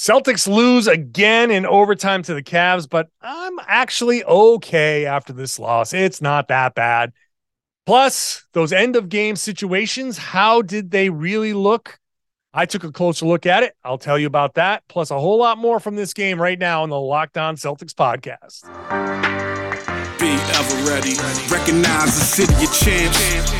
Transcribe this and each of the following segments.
Celtics lose again in overtime to the Cavs, but I'm actually okay after this loss. It's not that bad. Plus, those end of game situations, how did they really look? I took a closer look at it. I'll tell you about that, plus a whole lot more from this game right now on the Locked On Celtics podcast. Be ever ready. Recognize the city of champs.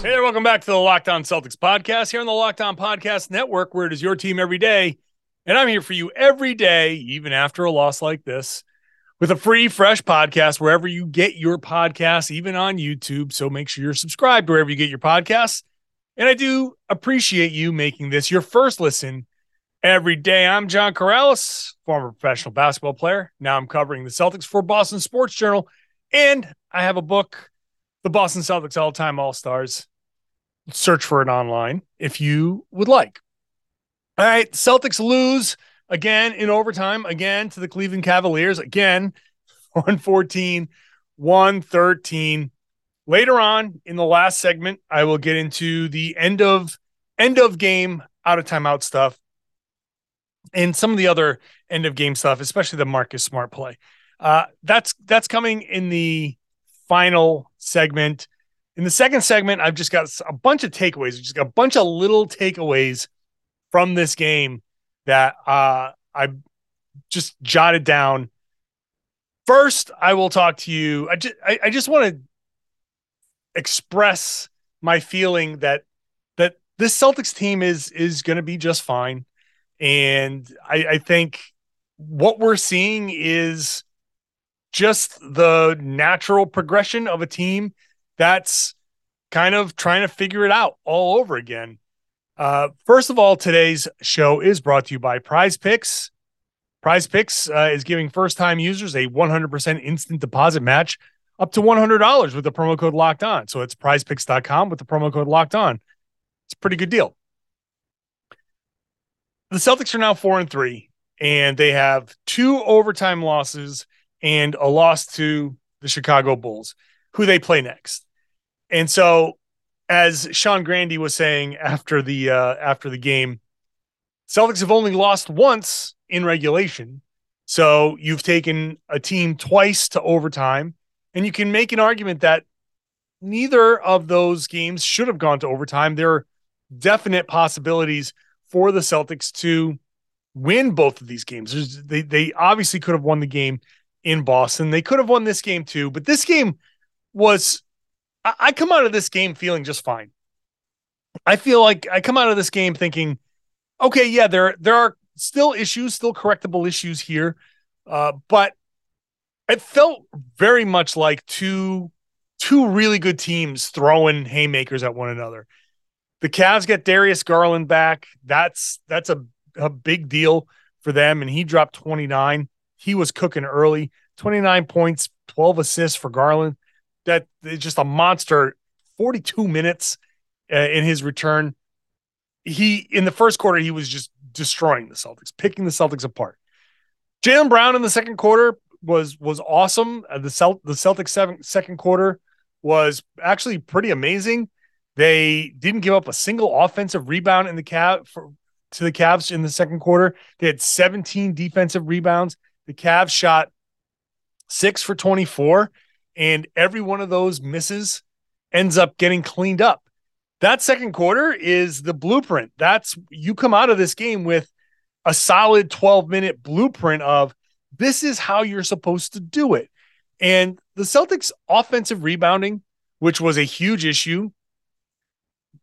Hey there, welcome back to the Locked On Celtics podcast here on the Locked On Podcast Network, where it is your team every day. And I'm here for you every day, even after a loss like this, with a free, fresh podcast wherever you get your podcasts, even on YouTube. So make sure you're subscribed wherever you get your podcasts. And I do appreciate you making this your first listen every day. I'm John Karalis, former professional basketball player. Now I'm covering the Celtics for Boston Sports Journal. And I have a book the Boston Celtics all time All Stars. Search for it online if you would like. All right. Celtics lose again in overtime, again to the Cleveland Cavaliers, again 114, 113. Later on in the last segment, I will get into the end of end of game out of timeout stuff and some of the other end of game stuff, especially the Marcus Smart play. Uh, that's that's coming in the final segment. In the second segment, I've just got a bunch of takeaways, just a bunch of little takeaways from this game that uh, I just jotted down. First, I will talk to you. I just, I, I just want to express my feeling that that this Celtics team is is going to be just fine, and I, I think what we're seeing is just the natural progression of a team that's kind of trying to figure it out all over again. Uh, first of all, today's show is brought to you by Prize Picks. Prize Picks uh, is giving first time users a 100% instant deposit match up to $100 with the promo code locked on. So it's prizepicks.com with the promo code locked on. It's a pretty good deal. The Celtics are now four and three, and they have two overtime losses and a loss to the Chicago Bulls, who they play next. And so, as Sean Grande was saying after the uh, after the game, Celtics have only lost once in regulation. So you've taken a team twice to overtime, and you can make an argument that neither of those games should have gone to overtime. There are definite possibilities for the Celtics to win both of these games. There's, they they obviously could have won the game in Boston. They could have won this game too, but this game was I, I come out of this game feeling just fine. I feel like I come out of this game thinking, okay, yeah, there there are still issues, still correctable issues here, uh, but it felt very much like two two really good teams throwing haymakers at one another. The Cavs get Darius Garland back. That's that's a, a big deal for them, and he dropped 29 he was cooking early 29 points, 12 assists for Garland. That is just a monster. 42 minutes uh, in his return. He, in the first quarter, he was just destroying the Celtics, picking the Celtics apart. Jaylen Brown in the second quarter was was awesome. Uh, the Celt the Celtics seven, second quarter was actually pretty amazing. They didn't give up a single offensive rebound in the Cav for, to the Cavs in the second quarter. They had 17 defensive rebounds. The Cavs shot six for 24, and every one of those misses ends up getting cleaned up. That second quarter is the blueprint. That's you come out of this game with a solid 12 minute blueprint of this is how you're supposed to do it. And the Celtics' offensive rebounding, which was a huge issue,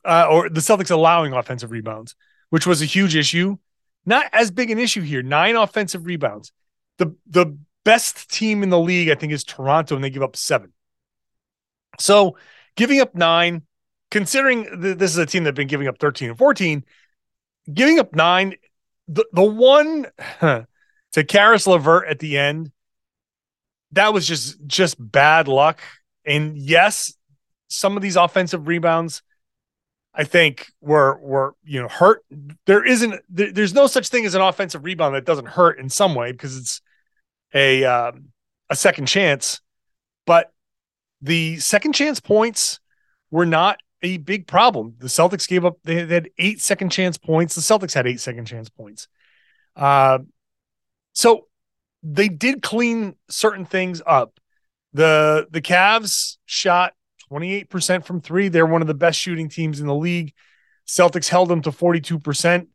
uh, or the Celtics allowing offensive rebounds, which was a huge issue, not as big an issue here. Nine offensive rebounds the the best team in the league, I think, is Toronto, and they give up seven. So giving up nine, considering th- this is a team that's been giving up 13 and 14, giving up nine, the, the one to Caris LeVert at the end, that was just just bad luck. And yes, some of these offensive rebounds, I think were were you know hurt. There isn't there, there's no such thing as an offensive rebound that doesn't hurt in some way because it's a um, a second chance. But the second chance points were not a big problem. The Celtics gave up, they had eight second chance points. The Celtics had eight second chance points. Uh, so they did clean certain things up. The the Cavs shot 28% from three. They're one of the best shooting teams in the league. Celtics held them to 42%.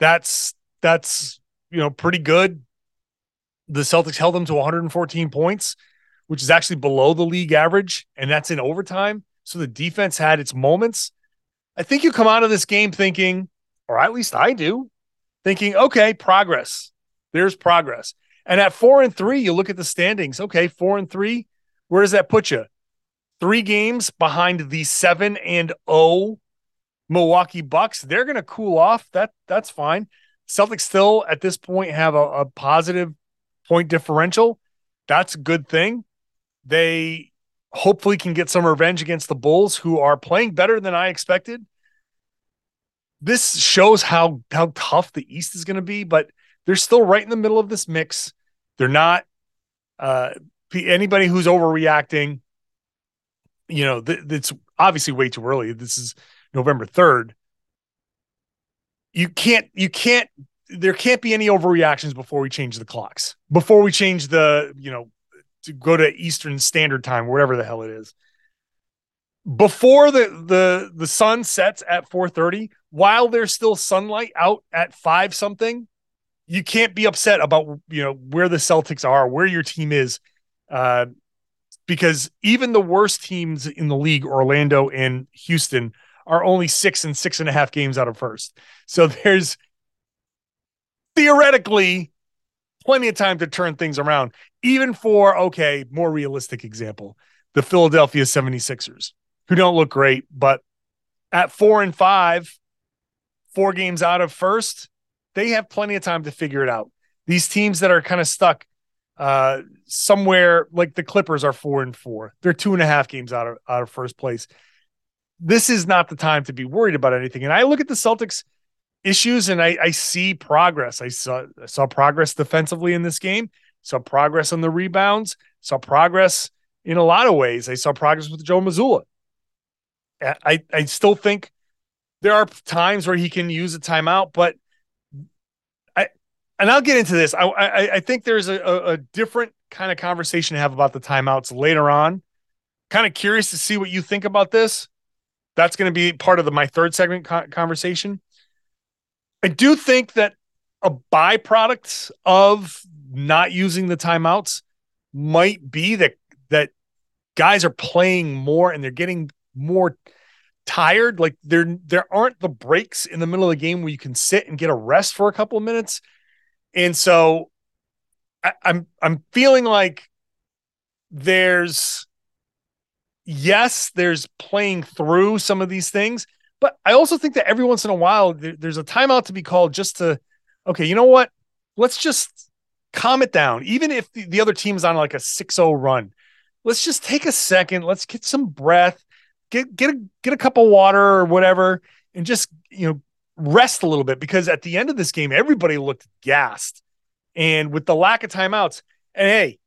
That's that's you know pretty good. The Celtics held them to 114 points, which is actually below the league average, and that's in overtime. So the defense had its moments. I think you come out of this game thinking, or at least I do, thinking, okay, progress. There's progress. And at four and three, you look at the standings. Okay, four and three. Where does that put you? Three games behind the seven and oh Milwaukee Bucks. They're going to cool off. That that's fine. Celtics still at this point have a, a positive point differential. That's a good thing. They hopefully can get some revenge against the Bulls, who are playing better than I expected. This shows how how tough the East is going to be, but they're still right in the middle of this mix. They're not uh, anybody who's overreacting. You know, th- it's obviously way too early. This is November third. You can't. You can't. There can't be any overreactions before we change the clocks. Before we change the you know to go to Eastern Standard Time, whatever the hell it is. Before the the the sun sets at 4:30, while there's still sunlight out at 5 something, you can't be upset about you know where the Celtics are, where your team is. Uh, because even the worst teams in the league, Orlando and Houston, are only six and six and a half games out of first. So there's theoretically plenty of time to turn things around, even for, okay, more realistic example, the Philadelphia 76ers, who don't look great, but at four and five, four games out of first, they have plenty of time to figure it out. These teams that are kind of stuck uh, somewhere like the Clippers are four and four, they're two and a half games out of out of first place. This is not the time to be worried about anything. And I look at the Celtics issues and I, I see progress. I saw I saw progress defensively in this game, saw progress on the rebounds, saw progress in a lot of ways. I saw progress with Joe Mazzulla. I, I still think there are times where he can use a timeout, but I and I'll get into this. I I, I think there's a, a different kind of conversation to have about the timeouts later on. Kind of curious to see what you think about this. That's going to be part of the my third segment conversation. I do think that a byproduct of not using the timeouts might be that that guys are playing more and they're getting more tired. Like there there aren't the breaks in the middle of the game where you can sit and get a rest for a couple of minutes. And so I, I'm I'm feeling like there's yes, there's playing through some of these things, but I also think that every once in a while, there, there's a timeout to be called just to, okay, you know what? Let's just calm it down. Even if the, the other team's on like a 6 0 run, let's just take a second. Let's get some breath, get, get, a, get a cup of water or whatever, and just, you know, rest a little bit because at the end of this game, everybody looked gassed. And with the lack of timeouts, and hey,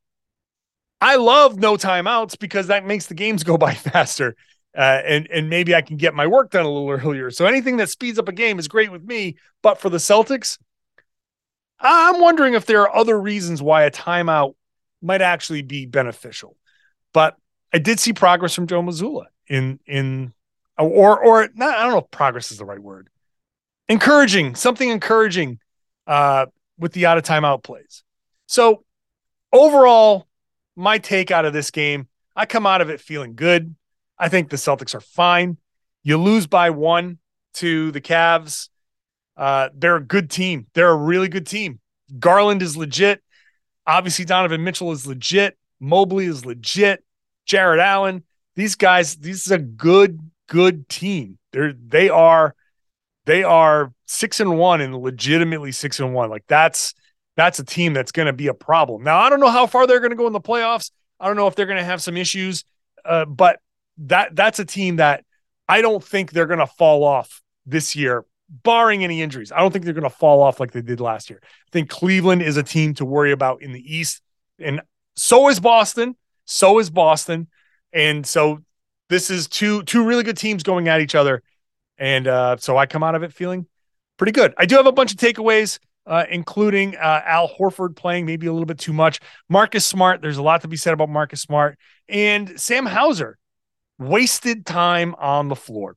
I love no timeouts because that makes the games go by faster uh, and and maybe I can get my work done a little earlier. So anything that speeds up a game is great with me. But for the Celtics, I'm wondering if there are other reasons why a timeout might actually be beneficial. But I did see progress from Joe Mazzulla in in or or not. I don't know if progress is the right word. Encouraging something encouraging uh, with the out of timeout plays. So overall, my take out of this game, I come out of it feeling good. I think the Celtics are fine. You lose by one to the Cavs. Uh, they're a good team. They're a really good team. Garland is legit. Obviously, Donovan Mitchell is legit. Mobley is legit. Jarrett Allen. These guys, this is a good, good team. They're they are they are six and one and legitimately six and one. Like that's that's a team that's going to be a problem. Now, I don't know how far they're going to go in the playoffs. I don't know if they're going to have some issues, uh, but that that's a team that I don't think they're going to fall off this year, barring any injuries. I don't think they're going to fall off like they did last year. I think Cleveland is a team to worry about in the East, and so is Boston. So is Boston, and so this is two two really good teams going at each other, and uh, so I come out of it feeling pretty good. I do have a bunch of takeaways. Uh, including uh, Al Horford playing maybe a little bit too much. Marcus Smart, there's a lot to be said about Marcus Smart. And Sam Hauser, wasted time on the floor.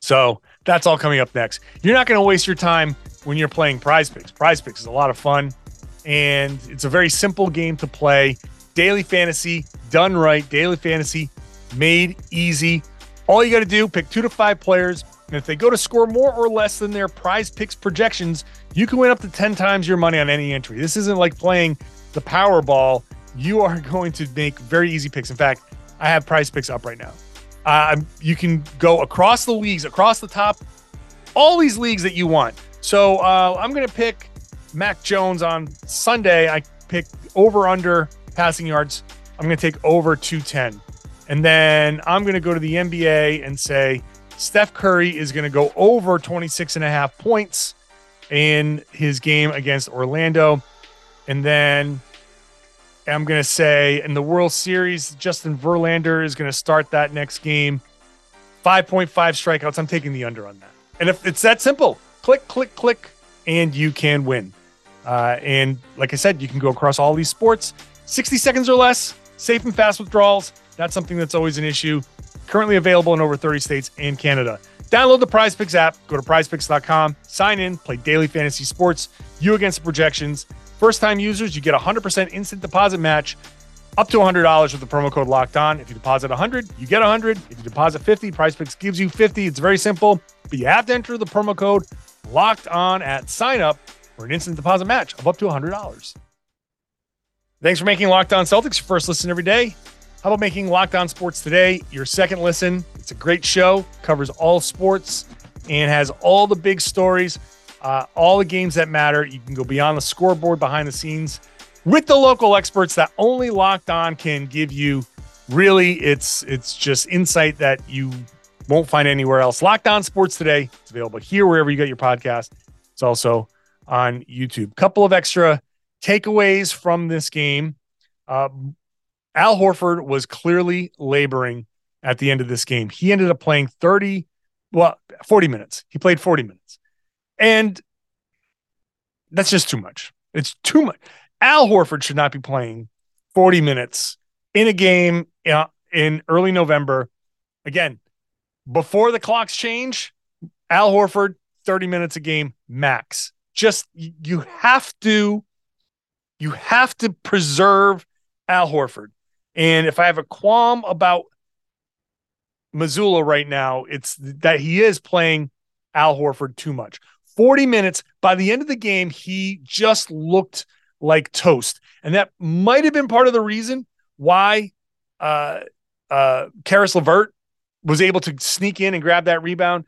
So that's all coming up next. You're not going to waste your time when you're playing prize picks. Prize picks is a lot of fun and it's a very simple game to play. Daily fantasy done right, daily fantasy made easy. All you got to do, pick two to five players, and if they go to score more or less than their prize picks projections, you can win up to 10 times your money on any entry. This isn't like playing the Powerball. You are going to make very easy picks. In fact, I have prize picks up right now. Uh, you can go across the leagues, across the top, all these leagues that you want. So uh, I'm going to pick Mac Jones on Sunday. I pick over under passing yards. I'm going to take over 210. And then I'm going to go to the NBA and say Steph Curry is going to go over 26 and a half points in his game against Orlando. And then I'm going to say in the World Series, Justin Verlander is going to start that next game. 5.5 strikeouts. I'm taking the under on that. And if it's that simple, click, click, click, and you can win. Uh, and like I said, you can go across all these sports, 60 seconds or less, safe and fast withdrawals. That's something that's always an issue currently available in over 30 states and Canada. Download the Prize Picks app, go to prizepicks.com, sign in, play daily fantasy sports, you against the projections. First time users, you get 100% instant deposit match up to $100 with the promo code locked on. If you deposit 100, you get 100. If you deposit 50, Prize Picks gives you 50. It's very simple, but you have to enter the promo code locked on at sign up for an instant deposit match of up to $100. Thanks for making Locked On Celtics your first listen every day. How about making Locked On Sports Today your second listen? It's a great show, covers all sports, and has all the big stories, uh, all the games that matter. You can go beyond the scoreboard, behind the scenes with the local experts that only Locked On can give you. Really, it's it's just insight that you won't find anywhere else. Locked On Sports Today. It's available here wherever you get your podcast. It's also on YouTube. Couple of extra takeaways from this game. Uh, Al Horford was clearly laboring at the end of this game. He ended up playing 30, well, 40 minutes. He played 40 minutes. And that's just too much. It's too much. Al Horford should not be playing 40 minutes in a game in early November. Again, before the clocks change, Al Horford, 30 minutes a game max. Just you have to you have to preserve Al Horford. And if I have a qualm about Mazzulla right now, it's that he is playing Al Horford too much. 40 minutes. By the end of the game, he just looked like toast. And that might have been part of the reason why uh uh Caris LeVert was able to sneak in and grab that rebound.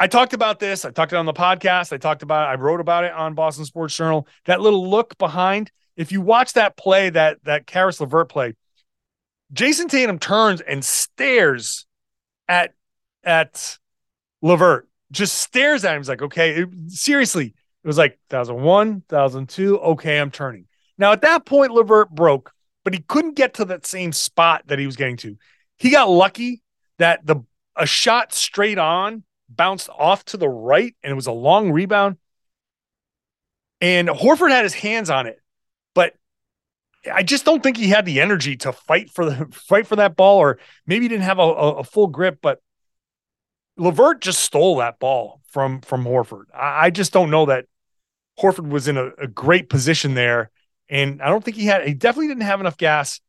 I talked about this. I talked it on the podcast. I talked about it. I wrote about it on Boston Sports Journal. That little look behind if you watch that play, that that Caris LeVert play, Jayson Tatum turns and stares at at LeVert, just stares at him. He's like, okay, it, seriously. It was like 1001, 1002. Okay, I'm turning. Now, at that point, LeVert broke, but he couldn't get to that same spot that he was getting to. He got lucky that the a shot straight on bounced off to the right and it was a long rebound. And Horford had his hands on it but I just don't think he had the energy to fight for the fight for that ball, or maybe he didn't have a, a, a full grip. But LeVert just stole that ball from from Horford. I, I just don't know that Horford was in a, a, great position there, and I don't think he had. He definitely didn't have enough gas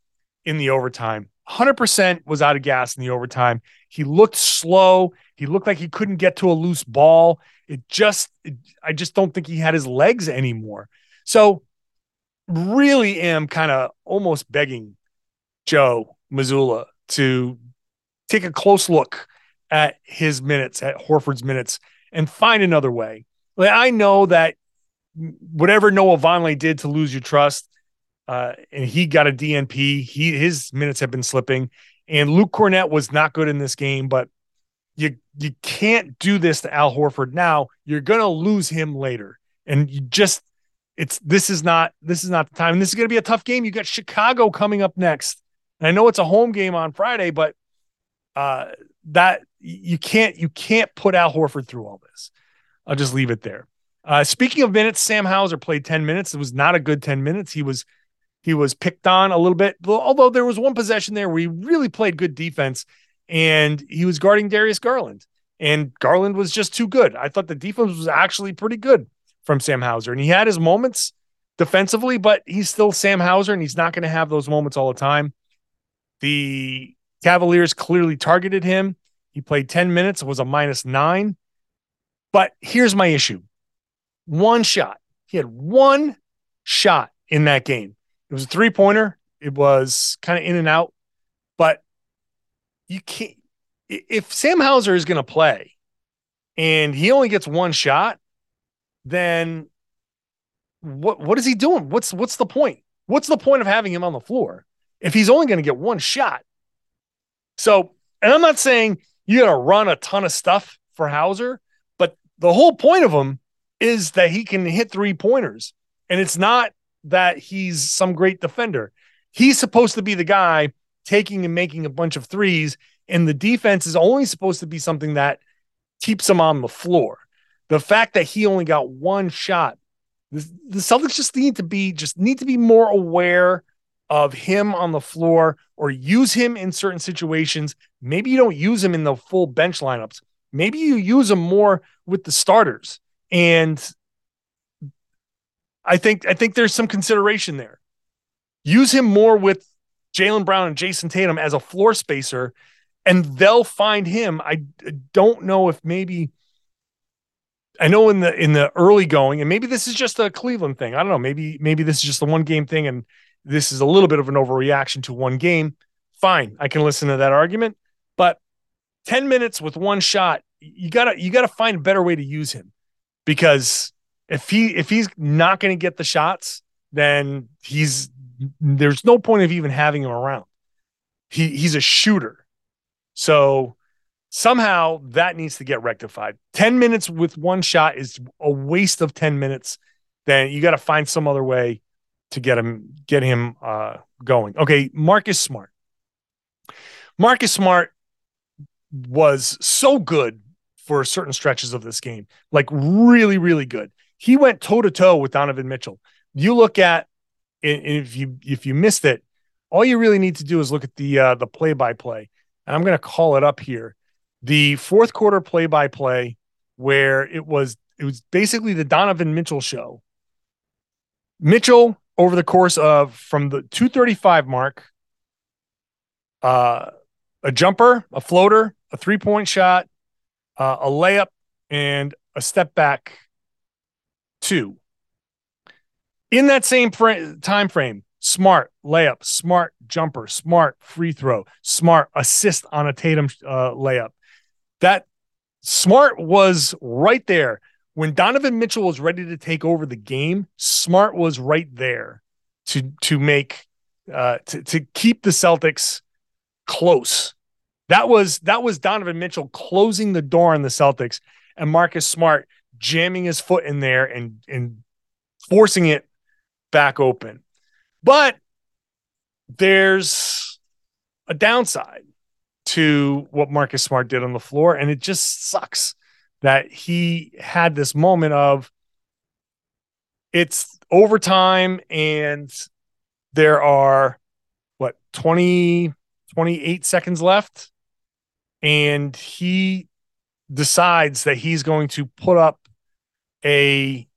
in the overtime. 100% was out of gas in the overtime. He looked slow. He looked like he couldn't get to a loose ball. It just, it, I just don't think he had his legs anymore. So really am kind of almost begging Joe Mazzulla to take a close look at his minutes, at Horford's minutes, and find another way. Like, I know that whatever Noah Vonleh did to lose your trust, uh, and he got a DNP. He his minutes have been slipping, and Luke Kornet was not good in this game. But you you can't do this to Al Horford now. You're gonna lose him later, and you just it's this is not this is not the time. And this is gonna be a tough game. You got Chicago coming up next, and I know it's a home game on Friday, but uh, that you can't you can't put Al Horford through all this. I'll just leave it there. Uh, speaking of minutes, Sam Hauser played 10 minutes. It was not a good 10 minutes. He was he was picked on a little bit, although there was one possession there where he really played good defense and he was guarding Darius Garland. And Garland was just too good. I thought the defense was actually pretty good from Sam Hauser. And he had his moments defensively, but he's still Sam Hauser and he's not going to have those moments all the time. The Cavaliers clearly targeted him. He played 10 minutes, was a minus nine. But here's my issue one shot. He had one shot in that game. It was a three pointer. It was kind of in and out, but you can't. If Sam Hauser is going to play and he only gets one shot, then what what is he doing? What's what's the point? What's the point of having him on the floor if he's only going to get one shot? So, and I'm not saying you got to run a ton of stuff for Hauser, but the whole point of him is that he can hit three pointers. And it's not that he's some great defender. He's supposed to be the guy taking and making a bunch of threes. And the defense is only supposed to be something that keeps him on the floor. The fact that he only got one shot, the, Celtics just need to be just need to be more aware of him on the floor or use him in certain situations. Maybe you don't use him in the full bench lineups. Maybe you use him more with the starters. And I think I think there's some consideration there. Use him more with Jaylen Brown and Jayson Tatum as a floor spacer, and they'll find him. I don't know if maybe I know in the in the early going, and maybe this is just a Cleveland thing. I don't know. Maybe maybe this is just the one game thing, and this is a little bit of an overreaction to one game. Fine, I can listen to that argument, but 10 minutes with one shot, you gotta you gotta find a better way to use him because if he if he's not going to get the shots, then he's there's no point of even having him around. He he's a shooter. So somehow that needs to get rectified. 10 minutes with one shot is a waste of 10 minutes. Then you got to find some other way to get him get him uh, going. Okay, Marcus Smart. Marcus Smart was so good for certain stretches of this game, like really, really good. He went toe to toe with Donovan Mitchell. You look at if you if you missed it, all you really need to do is look at the uh, the play by play, and I'm going to call it up here. The fourth quarter play by play, where it was it was basically the Donovan Mitchell show. Mitchell over the course of from the 235 mark, uh, a jumper, a floater, a three point shot, uh, a layup, and a step back two. In that same time frame, smart layup, smart jumper, smart free throw, smart assist on a Tatum uh, layup. That smart was right there when Donovan Mitchell was ready to take over the game. Smart was right there to to make uh, to to keep the Celtics close that was that was Donovan Mitchell closing the door on the Celtics and Marcus Smart jamming his foot in there and and forcing it back open. But there's a downside to what Marcus Smart did on the floor and it just sucks that he had this moment of it's overtime and there are what 20 28 seconds left and he decides that he's going to put up a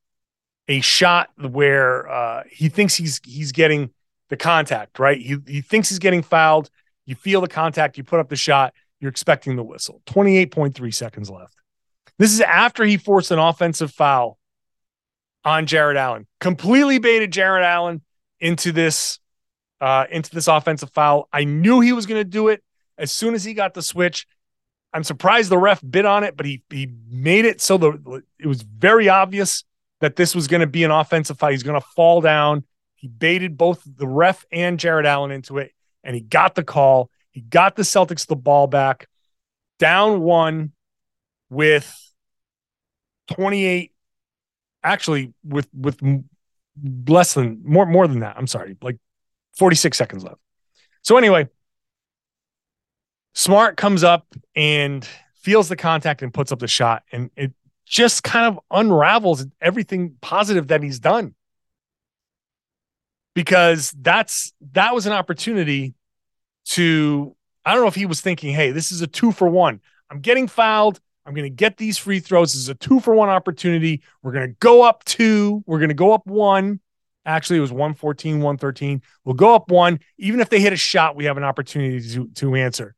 a shot where uh, he thinks he's he's getting the contact right. He he thinks he's getting fouled. You feel the contact. You put up the shot. You're expecting the whistle. Twenty eight point three seconds left. This is after he forced an offensive foul on Jarrett Allen. Completely baited Jarrett Allen into this uh, into this offensive foul. I knew he was going to do it as soon as he got the switch. I'm surprised the ref bit on it, but he he made it so the it was very obvious that this was going to be an offensive fight. He's going to fall down. He baited both the ref and Jarrett Allen into it, and he got the call. He got the Celtics the ball back, down one with 28 actually with with less than more more than that. I'm sorry, like 46 seconds left. So anyway, Smart comes up and feels the contact and puts up the shot, and it just kind of unravels everything positive that he's done. Because that's that was an opportunity to I don't know if he was thinking, hey, this is a two for one. I'm getting fouled. I'm going to get these free throws. This is a two for one opportunity. We're going to go up two. We're going to go up one. Actually, it was 114, 113. We'll go up one. Even if they hit a shot, we have an opportunity to, to answer.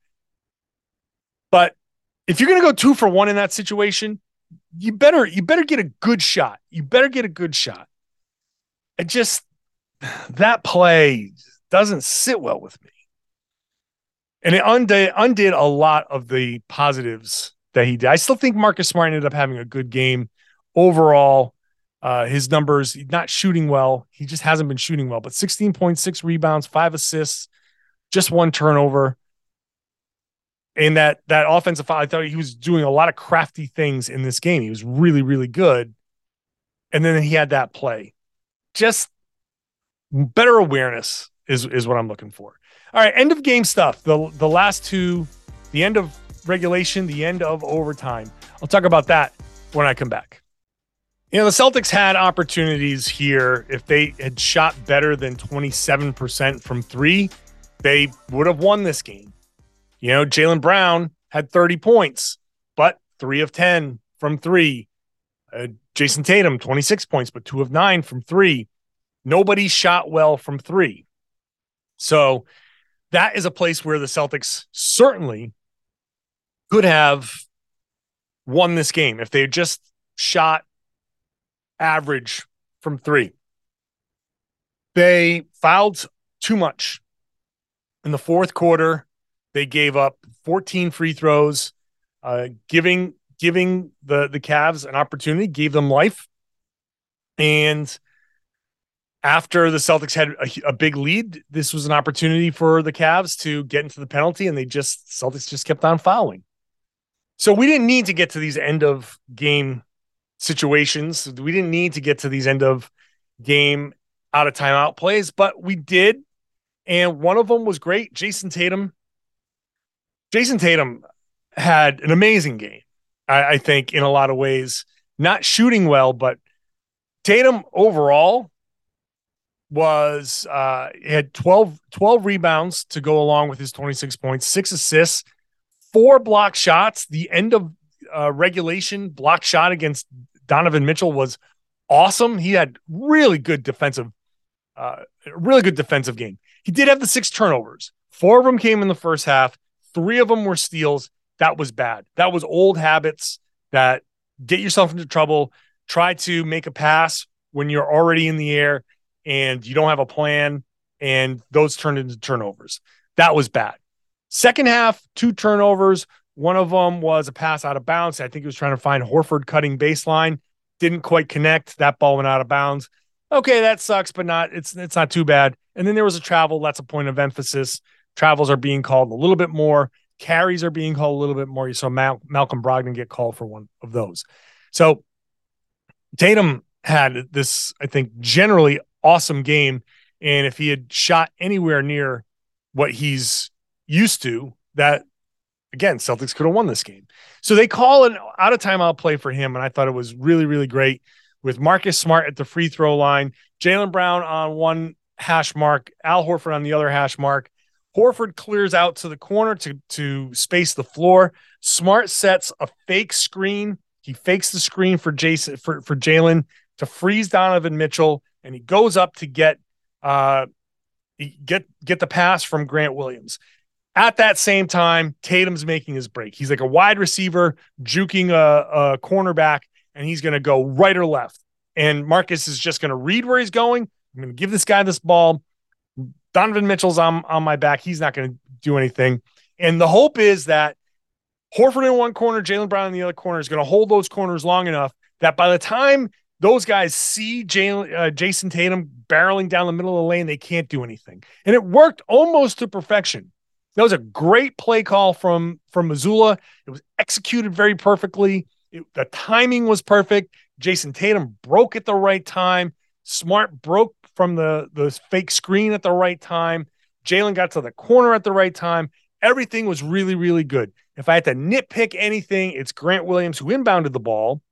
But if you're going to go two for one in that situation, you better you better get a good shot. You better get a good shot. It just that play doesn't sit well with me. And it undid, undid a lot of the positives that he did. I still think Marcus Smart ended up having a good game overall. Uh, his numbers, not shooting well. He just hasn't been shooting well, but 16.6 rebounds, five assists, just one turnover. And that that offensive foul, I thought he was doing a lot of crafty things in this game. He was really, really good. And then he had that play. Just better awareness is is what I'm looking for. All right, end of game stuff. The the last two, the end of regulation, the end of overtime. I'll talk about that when I come back. You know, the Celtics had opportunities here. If they had shot better than 27% from three, they would have won this game. You know, Jaylen Brown had 30 points, but three of 10 from three. Uh, Jayson Tatum, 26 points, but two of nine from three. Nobody shot well from three. So that is a place where the Celtics certainly could have won this game if they just shot average from three. They fouled too much. In the fourth quarter, they gave up 14 free throws, uh, giving giving the the Cavs an opportunity, gave them life. And after the Celtics had a, a, big lead, this was an opportunity for the Cavs to get into the penalty, and they just Celtics just kept on fouling. So we didn't need to get to these end of game situations. We didn't need to get to these end of game out of timeout plays, but we did. And one of them was great. Jayson Tatum. Jayson Tatum had an amazing game, I, I think, in a lot of ways. Not shooting well, but Tatum overall was uh had 12 12 rebounds to go along with his 26 points, six assists, four block shots. The end of uh, regulation block shot against Donovan Mitchell was awesome. He had really good defensive, uh, really good defensive game. He did have the six turnovers. Four of them came in the first half. Three of them were steals. That was bad. That was old habits that get yourself into trouble. Try to make a pass when you're already in the air and you don't have a plan, and those turned into turnovers. That was bad. Second half, two turnovers. One of them was a pass out of bounds. I think he was trying to find Horford cutting baseline. Didn't quite connect. That ball went out of bounds. Okay, that sucks, but not it's it's not too bad. And then there was a travel. That's a point of emphasis. Travels are being called a little bit more. Carries are being called a little bit more. You saw Mal- Malcolm Brogdon get called for one of those. So Tatum had this, I think, generally awesome game. And if he had shot anywhere near what he's used to that again, Celtics could have won this game. So they call an out of timeout play for him. And I thought it was really, really great with Marcus Smart at the free throw line, Jaylen Brown on one hash mark, Al Horford on the other hash mark. Horford clears out to the corner to, to space the floor. Smart sets a fake screen. He fakes the screen for Jayson for, for Jaylen to freeze Donovan Mitchell, and he goes up to get uh get get the pass from Grant Williams. At that same time, Tatum's making his break. He's like a wide receiver juking a, a cornerback, and he's going to go right or left. And Marcus is just going to read where he's going. I'm going to give this guy this ball. Donovan Mitchell's on, on my back. He's not going to do anything. And the hope is that Horford in one corner, Jaylen Brown in the other corner is going to hold those corners long enough that by the time those guys see Jaylen, uh, Jayson Tatum barreling down the middle of the lane. They can't do anything. And it worked almost to perfection. That was a great play call from, from Mazzulla. It was executed very perfectly. It, the timing was perfect. Jayson Tatum broke at the right time. Smart broke from the, the fake screen at the right time. Jaylen got to the corner at the right time. Everything was really, really good. If I had to nitpick anything, it's Grant Williams who inbounded the ball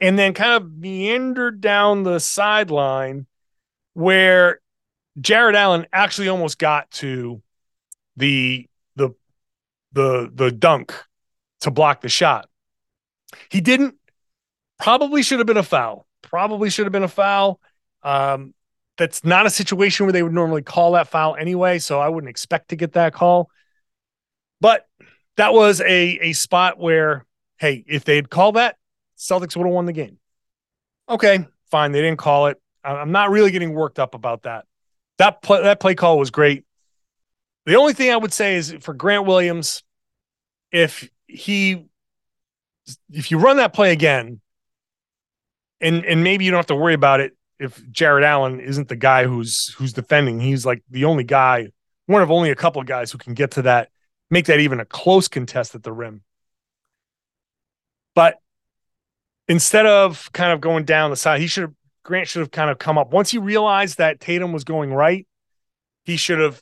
and then kind of meandered down the sideline where Jarrett Allen actually almost got to the the the the dunk to block the shot. He didn't. Probably should have been a foul. Probably should have been a foul. Um, that's not a situation where they would normally call that foul anyway, so I wouldn't expect to get that call. But that was a a spot where, hey, if they'd call that, Celtics would have won the game. Okay, fine. They didn't call it. I'm not really getting worked up about that. That play, that play call was great. The only thing I would say is for Grant Williams, if he if you run that play again, and and maybe you don't have to worry about it if Jarrett Allen isn't the guy who's who's defending. He's like the only guy, one of only a couple of guys who can get to that, make that even a close contest at the rim. But instead of kind of going down the side, he should have Grant should have kind of come up. Once he realized that Tatum was going right, he should have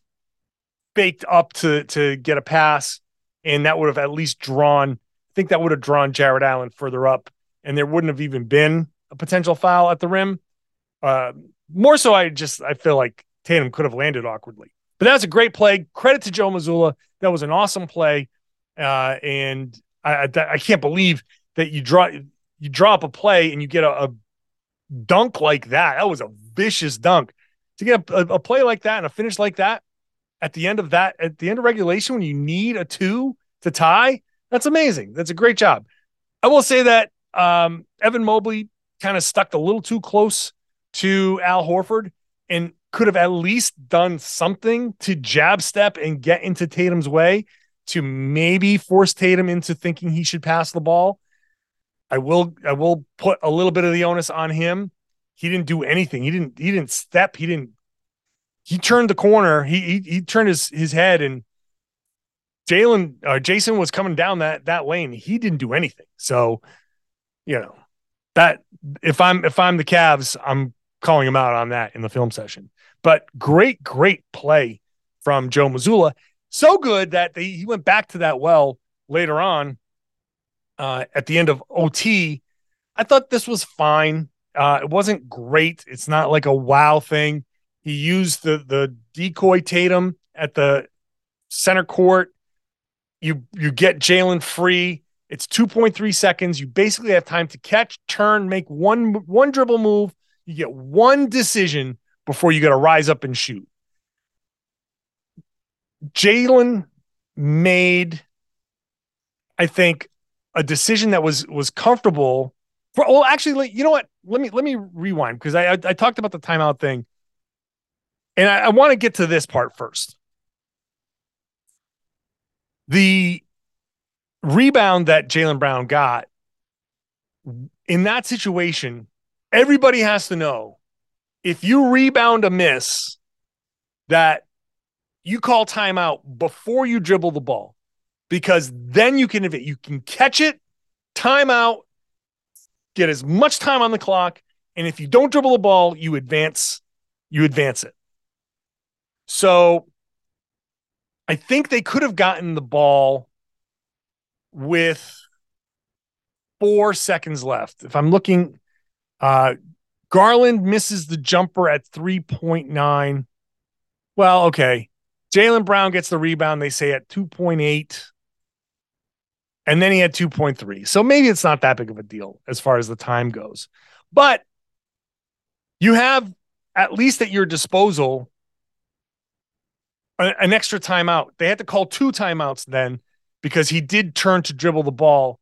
faked up to to get a pass, and that would have at least drawn. I think that would have drawn Jarrett Allen further up, and there wouldn't have even been a potential foul at the rim. Uh, more so, I just I feel like Tatum could have landed awkwardly, but that's a great play. Credit to Joe Mazzulla. That was an awesome play, uh, and I, I, I can't believe that you draw you draw up a play and you get a, a dunk like that. That was a vicious dunk. To get a, a, play like that and a finish like that at the end of that, at the end of regulation, when you need a two to tie, that's amazing. That's a great job. I will say that um, Evan Mobley kind of stuck a little too close to Al Horford and could have at least done something to jab step and get into Tatum's way to maybe force Tatum into thinking he should pass the ball. I will I will put a little bit of the onus on him. He didn't do anything. He didn't he didn't step. He didn't he turned the corner. He he, he turned his his head and Jaylen uh, Jayson was coming down that that lane. He didn't do anything. So, you know, that if I'm if I'm the Cavs, I'm calling him out on that in the film session. But great, great play from Joe Mazzulla. So good that they, he went back to that well later on uh, at the end of OT. I thought this was fine. Uh, it wasn't great. It's not like a wow thing. He used the the decoy Tatum at the center court. You you get Jaylen free. It's 2.3 seconds. You basically have time to catch, turn, make one one dribble move. You get one decision before you got to rise up and shoot. Jaylen made, I think, a decision that was was comfortable. For, well, actually, you know what? Let me let me rewind because I, I, I talked about the timeout thing, and I, I want to get to this part first. The rebound that Jaylen Brown got in that situation, everybody has to know if you rebound a miss that you call timeout before you dribble the ball because then you can you can catch it, timeout, get as much time on the clock, and if you don't dribble the ball, you advance you advance it. So I think they could have gotten the ball with four seconds left. If I'm looking, uh, Garland misses the jumper at 3.9. Well, okay. Jaylen Brown gets the rebound, they say at 2.8. And then he had 2.3. So maybe it's not that big of a deal as far as the time goes. But you have at least at your disposal an extra timeout. They had to call two timeouts then because he did turn to dribble the ball.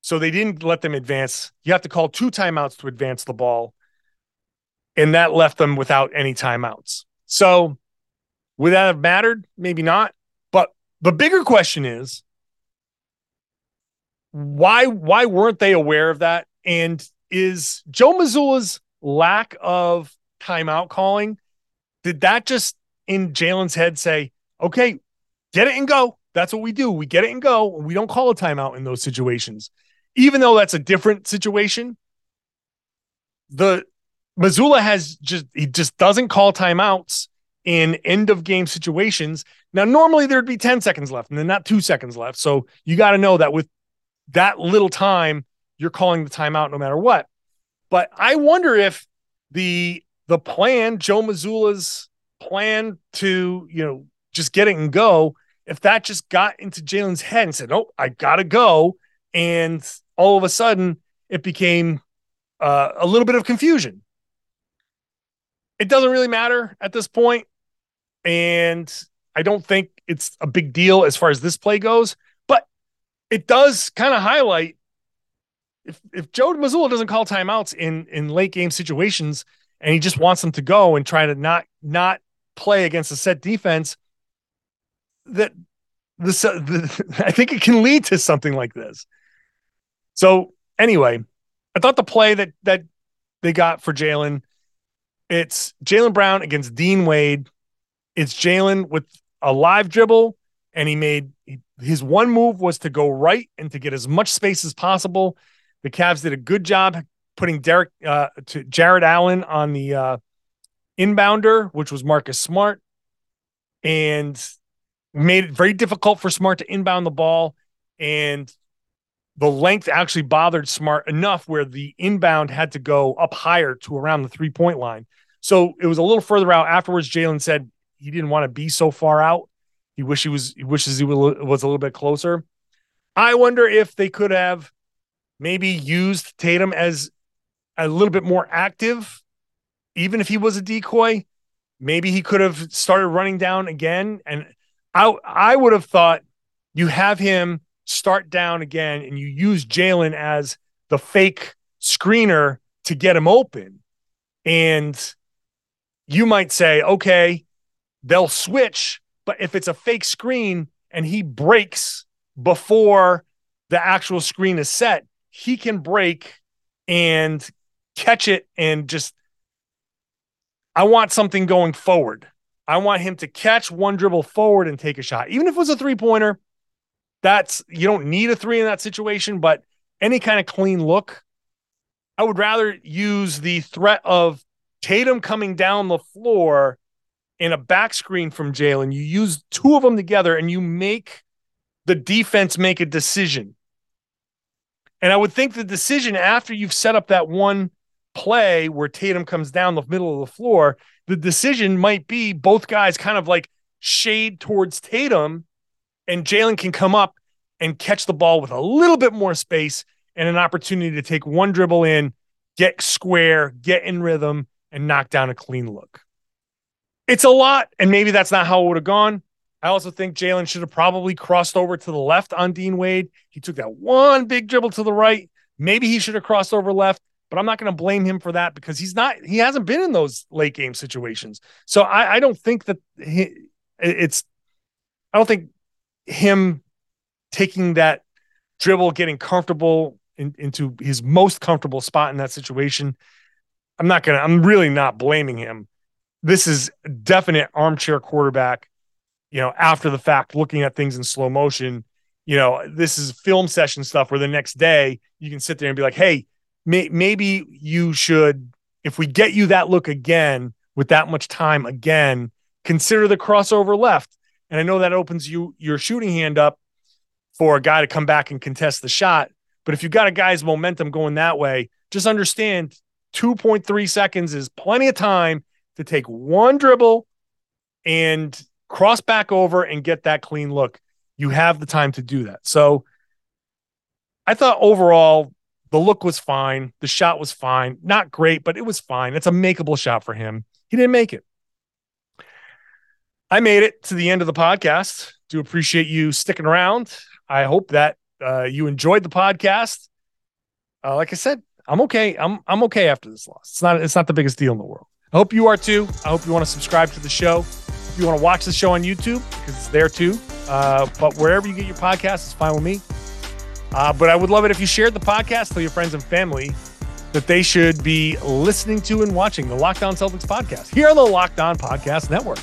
So they didn't let them advance. You have to call two timeouts to advance the ball. And that left them without any timeouts. So would that have mattered? Maybe not. But the bigger question is why why weren't they aware of that? And is Joe Mazzulla's lack of timeout calling. Did that just in Jaylen's head say, okay, get it and go? That's what we do. We get it and go. We don't call a timeout in those situations. Even though that's a different situation, the Mazzulla has just he just doesn't call timeouts in end of game situations. Now, normally there'd be 10 seconds left and then not two seconds left. So you got to know that with that little time, you're calling the timeout no matter what. But I wonder if the the plan, Joe Mazzulla's plan to, you know, just get it and go, if that just got into Jaylen's head and said, Oh, I gotta go. And all of a sudden it became uh, a little bit of confusion. It doesn't really matter at this point, And I don't think it's a big deal as far as this play goes, but it does kind of highlight if if Joe Mazzulla doesn't call timeouts in in late game situations and he just wants them to go and try to not not play against a set defense, that this the, I think it can lead to something like this. So anyway, I thought the play that that they got for Jaylen, it's Jaylen Brown against Dean Wade. It's Jaylen with a live dribble, and he made his one move was to go right and to get as much space as possible the Cavs did a good job putting Derek uh, to Jarrett Allen on the uh, inbounder, which was Marcus Smart, and made it very difficult for Smart to inbound the ball. And the length actually bothered Smart enough where the inbound had to go up higher to around the three point line. So it was a little further out. Afterwards, Jaylen said he didn't want to be so far out. He wish he was. He wishes he was a little bit closer. I wonder if they could have maybe used Tatum as a little bit more active, even if he was a decoy. Maybe he could have started running down again. And I I would have thought you have him start down again and you use Jaylen as the fake screener to get him open. And you might say, okay, they'll switch, but if it's a fake screen and he breaks before the actual screen is set, he can break and catch it and just I want something going forward. I want him to catch one dribble forward and take a shot. Even if it was a three-pointer, that's you don't need a three in that situation, but any kind of clean look. I would rather use the threat of Tatum coming down the floor in a back screen from Jaylen. You use two of them together and you make the defense make a decision. And I would think the decision after you've set up that one play where Tatum comes down the middle of the floor, the decision might be both guys kind of like shade towards Tatum, and Jaylen can come up and catch the ball with a little bit more space and an opportunity to take one dribble in, get square, get in rhythm, and knock down a clean look. It's a lot, and maybe that's not how it would have gone. I also think Jaylen should have probably crossed over to the left on Dean Wade. He took that one big dribble to the right. Maybe he should have crossed over left, but I'm not going to blame him for that because he's not, he hasn't been in those late game situations. So I, I don't think that he, it's, I don't think him taking that dribble, getting comfortable in, into his most comfortable spot in that situation. I'm not to, I'm really not blaming him. This is definite armchair quarterback you know, after the fact, looking at things in slow motion. You know, this is film session stuff where the next day you can sit there and be like, hey, may- maybe you should, if we get you that look again with that much time again, consider the crossover left. And I know that opens you your shooting hand up for a guy to come back and contest the shot. But if you've got a guy's momentum going that way, just understand 2.3 seconds is plenty of time to take one dribble and cross back over and get that clean look. You have the time to do that. So I thought overall the look was fine. The shot was fine. Not great, but it was fine. It's a makeable shot for him. He didn't make it. I made it to the end of the podcast. Do appreciate you sticking around. I hope that uh, you enjoyed the podcast. Uh, like I said, I'm okay. I'm I'm okay after this loss. It's not it's not the biggest deal in the world. I hope you are too. I hope you want to subscribe to the show If you want to watch the show on YouTube, because it's there too. Uh, but wherever you get your podcast it's fine with me. Uh, but I would love it if you shared the podcast to your friends and family. that they should be listening to and watching the Locked On Celtics podcast here on the Locked On Podcast Network.